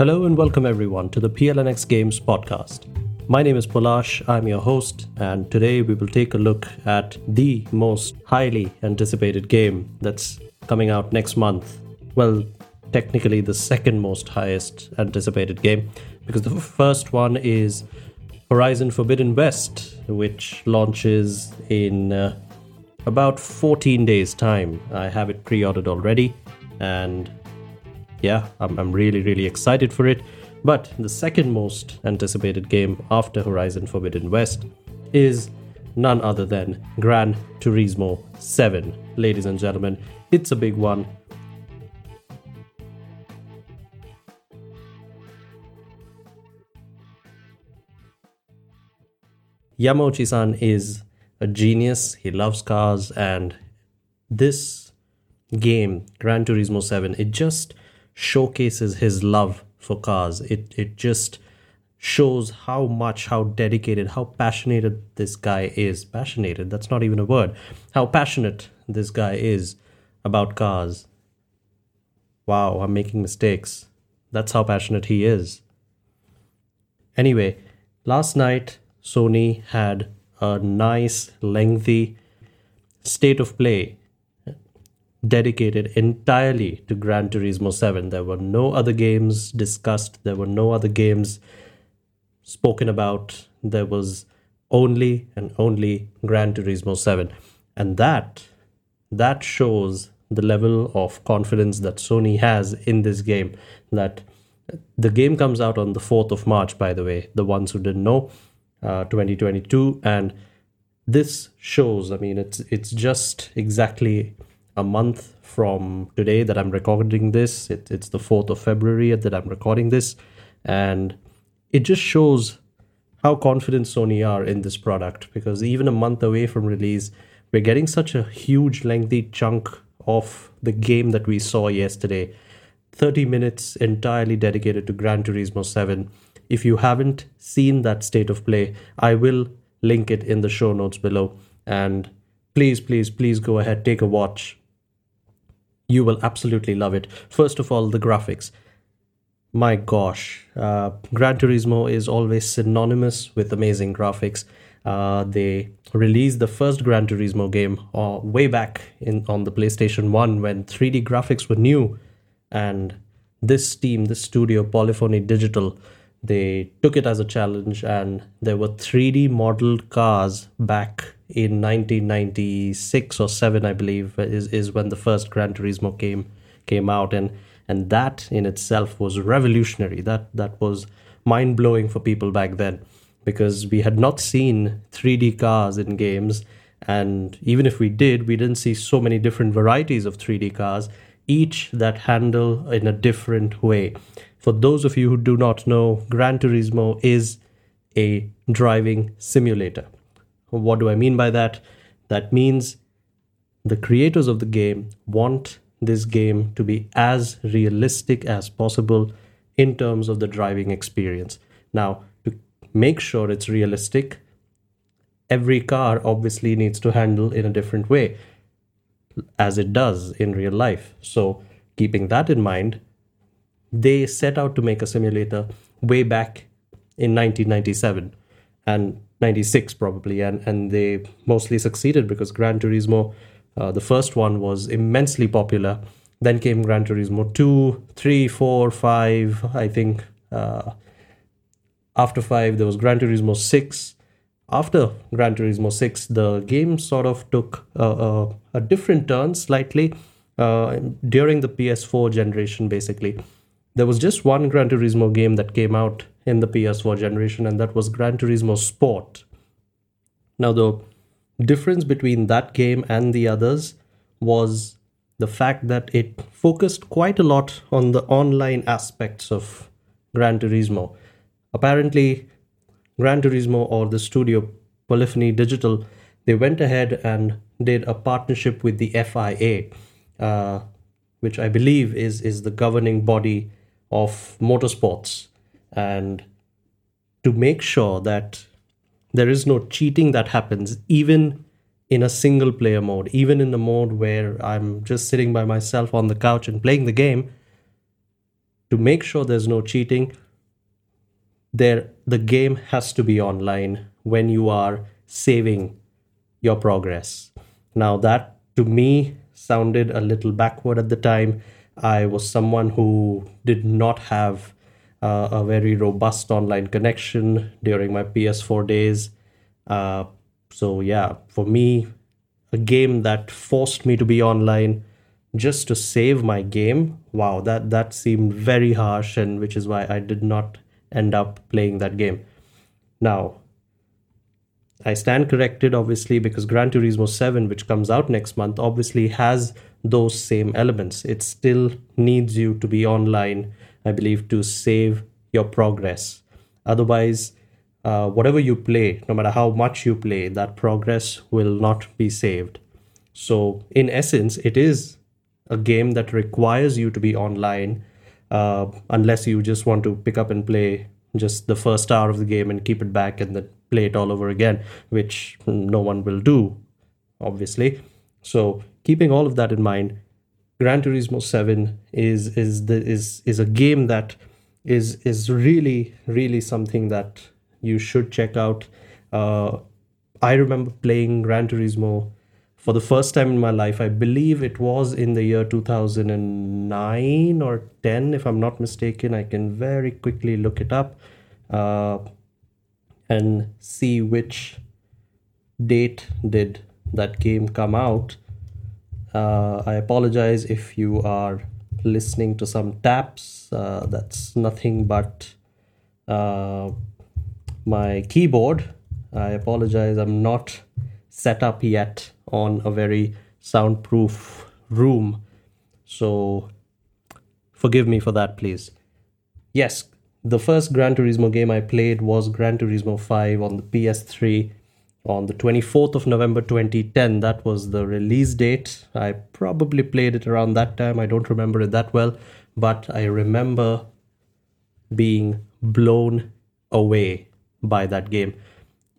Hello and welcome everyone to the PLNX Games podcast. My name is Polash, I'm your host, and today we will take a look at the most highly anticipated game that's coming out next month. Well, technically the second most highest anticipated game because the first one is Horizon Forbidden West, which launches in uh, about 14 days' time. I have it pre ordered already, and yeah, I'm, I'm really, really excited for it. But the second most anticipated game after Horizon Forbidden West is none other than Gran Turismo 7. Ladies and gentlemen, it's a big one. Yamauchi san is a genius. He loves cars, and this game, Gran Turismo 7, it just showcases his love for cars. It it just shows how much, how dedicated, how passionate this guy is. Passionate, that's not even a word. How passionate this guy is about cars. Wow, I'm making mistakes. That's how passionate he is. Anyway, last night Sony had a nice, lengthy state of play dedicated entirely to Gran Turismo 7. There were no other games discussed, there were no other games spoken about. There was only and only Gran Turismo 7. And that that shows the level of confidence that Sony has in this game that the game comes out on the 4th of March by the way the ones who didn't know uh, 2022 and this shows i mean it's it's just exactly a month from today that I'm recording this. It, it's the 4th of February that I'm recording this. And it just shows how confident Sony are in this product because even a month away from release, we're getting such a huge, lengthy chunk of the game that we saw yesterday. 30 minutes entirely dedicated to Gran Turismo 7. If you haven't seen that state of play, I will link it in the show notes below. And please, please, please go ahead, take a watch you will absolutely love it. First of all, the graphics. My gosh, uh, Gran Turismo is always synonymous with amazing graphics. Uh, they released the first Gran Turismo game uh, way back in on the PlayStation 1 when 3D graphics were new. And this team, this studio, Polyphony Digital, they took it as a challenge and there were 3D modeled cars back in 1996 or 7 I believe is, is when the first Gran Turismo came came out. And and that in itself was revolutionary. That that was mind blowing for people back then because we had not seen 3D cars in games. And even if we did we didn't see so many different varieties of 3D cars each that handle in a different way. For those of you who do not know, Gran Turismo is a driving simulator. What do I mean by that? That means the creators of the game want this game to be as realistic as possible in terms of the driving experience. Now, to make sure it's realistic, every car obviously needs to handle in a different way, as it does in real life. So, keeping that in mind, they set out to make a simulator way back in 1997 and 96 probably and and they mostly succeeded because Gran Turismo uh, the first one was immensely popular. Then came Gran Turismo 2 3 4 5 I think uh, after 5 there was Gran Turismo 6 after Gran Turismo 6 the game sort of took a, a, a different turn slightly uh, during the PS4 generation basically there was just one Gran Turismo game that came out in the PS4 generation, and that was Gran Turismo Sport. Now, the difference between that game and the others was the fact that it focused quite a lot on the online aspects of Gran Turismo. Apparently, Gran Turismo or the studio Polyphony Digital, they went ahead and did a partnership with the FIA, uh, which I believe is is the governing body of motorsports and to make sure that there is no cheating that happens even in a single player mode even in the mode where i'm just sitting by myself on the couch and playing the game to make sure there's no cheating, there the game has to be online when you are saving your progress. Now that to me sounded a little backward at the time. I was someone who did not have uh, a very robust online connection during my PS4 days. Uh, so yeah, for me, a game that forced me to be online just to save my game wow that that seemed very harsh and which is why i did not end up playing that game now i stand corrected obviously because gran turismo 7 which comes out next month obviously has those same elements. It still needs you to be online i believe to save your progress. Otherwise uh, whatever you play no matter how much you play that progress will not be saved. So in essence it is a game that requires you to be online uh, unless you just want to pick up and play just the first hour of the game and keep it back and then play it all over again, which no one will do, obviously. So keeping all of that in mind, Gran Turismo 7 is is the is is a game that is is really really something that you should check out. Uh, I remember playing Gran Turismo for the first time in my life. I believe it was in the year 2009 or 10, if I'm not mistaken. I can very quickly look it up uh, and see which date did that game come out. Uh, I apologize if you are listening to some taps. Uh, that's nothing but uh, my keyboard. I apologize. I'm not set up yet on a very soundproof room. So forgive me for that, please. Yes, the first Gran Turismo game I played was Gran Turismo 5 on the PS3 on the 24th of November 2010. That was the release date. I probably played it around that time. I don't remember it that well, but I remember being blown away by that game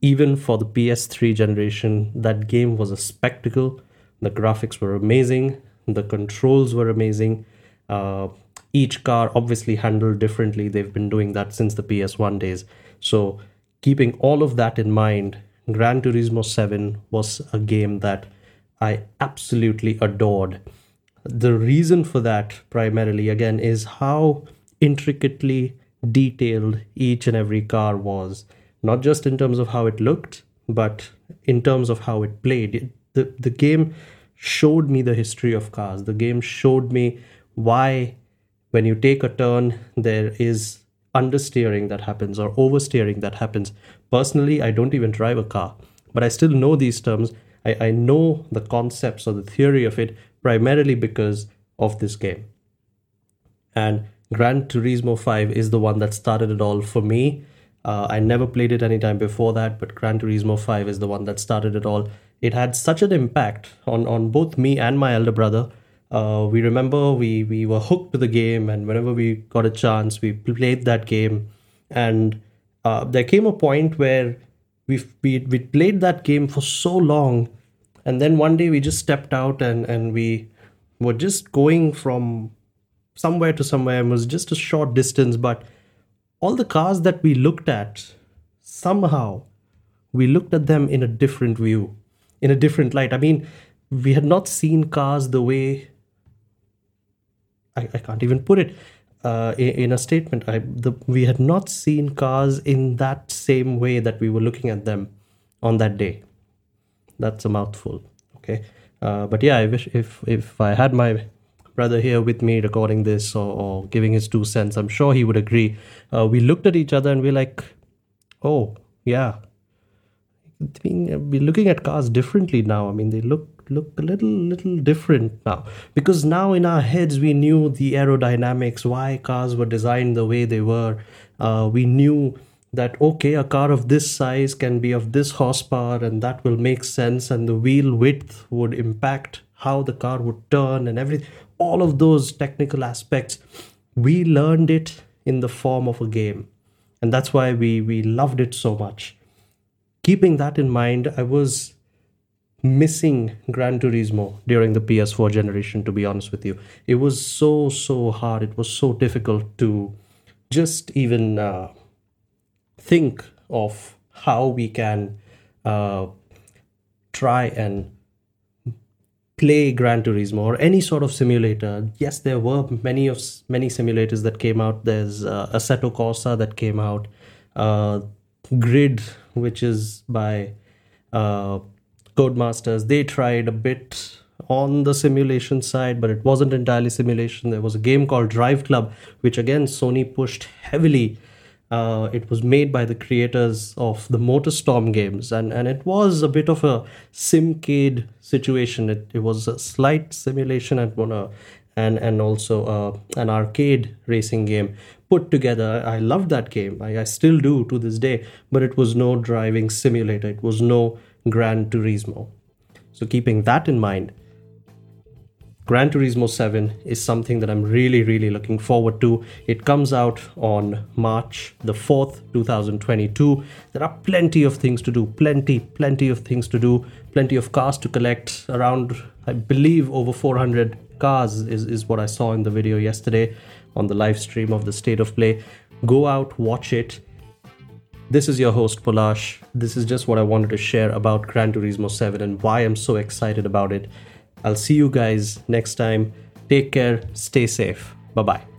even for the PS3 generation, that game was a spectacle. The graphics were amazing, the controls were amazing. Uh, each car obviously handled differently. They've been doing that since the PS1 days. So, keeping all of that in mind, Gran Turismo 7 was a game that I absolutely adored. The reason for that, primarily, again, is how intricately detailed each and every car was not just in terms of how it looked, but in terms of how it played. the, the game showed me the history of cars. The game showed me why, when you take a turn, there is understeering that happens or oversteering that happens. Personally, I don't even drive a car, but I still know these terms. I, I know the concepts or the theory of it primarily because of this game. And Gran Turismo 5 is the one that started it all for me uh, I never played it any time before that, but Gran Turismo 5 is the one that started it all. It had such an impact on, on both me and my elder brother. Uh, we remember we, we were hooked to the game, and whenever we got a chance, we played that game. And uh, there came a point where we we we played that game for so long, and then one day we just stepped out and and we were just going from somewhere to somewhere. It was just a short distance, but all the cars that we looked at, somehow we looked at them in a different view, in a different light. I mean, we had not seen cars the way I, I can't even put it uh, in, a statement. I, the, we had not seen cars in that same way that we were looking at them on that day. That's a mouthful. Okay. Uh, but yeah, I wish if if I had my brother here with me recording this or, or giving his two cents, I'm sure he would agree. Uh, we looked at each other and we're like, oh, yeah. I mean, we're looking at cars differently now. I mean, they look look a little little different now. Because now in our heads we knew the aerodynamics, why cars were designed the way they were. Uh, we knew that okay a car of this size can be of this horsepower and that will make sense and the wheel width would impact how the car would turn and everything. All of those technical aspects we learned it in the form of a game. And that's why we we loved it so much. Keeping that in mind i was missing Gran Turismo during the PS4 generation, to be honest with you. It was so, so hard. It was so difficult to just even uh, think of how we can uh, try and play Gran Turismo or any sort of simulator. Yes, there were many of many simulators that came out. There's uh, Assetto Corsa that came out, uh, Grid, which is by uh, Codemasters. They tried a bit on the simulation side, but it wasn't entirely simulation. There was a game called Drive Club, which again Sony pushed heavily. Uh, it was made by the creators of the MotorStorm games, and, and it was a bit of a simcade situation. It, it was a slight simulation and one, uh, and and also uh, an arcade racing game put together. I loved that game. I, I still do to this day. But it was no driving simulator. It was no Gran Turismo. So keeping that in mind, Gran Turismo 7 is something that I'm really, really looking forward to. It comes out on March the 4th, 2022. There are plenty of things to do, plenty, plenty of things to do, plenty of cars to collect. Around, I believe, over 400 cars is, is what I saw in the video yesterday on the live stream of the State of Play. Go out, watch it. This is your host, Polash. This is just what I wanted to share about Gran Turismo 7 and why I'm so excited about it. I'll see you guys next time. Take care, stay safe. Bye bye.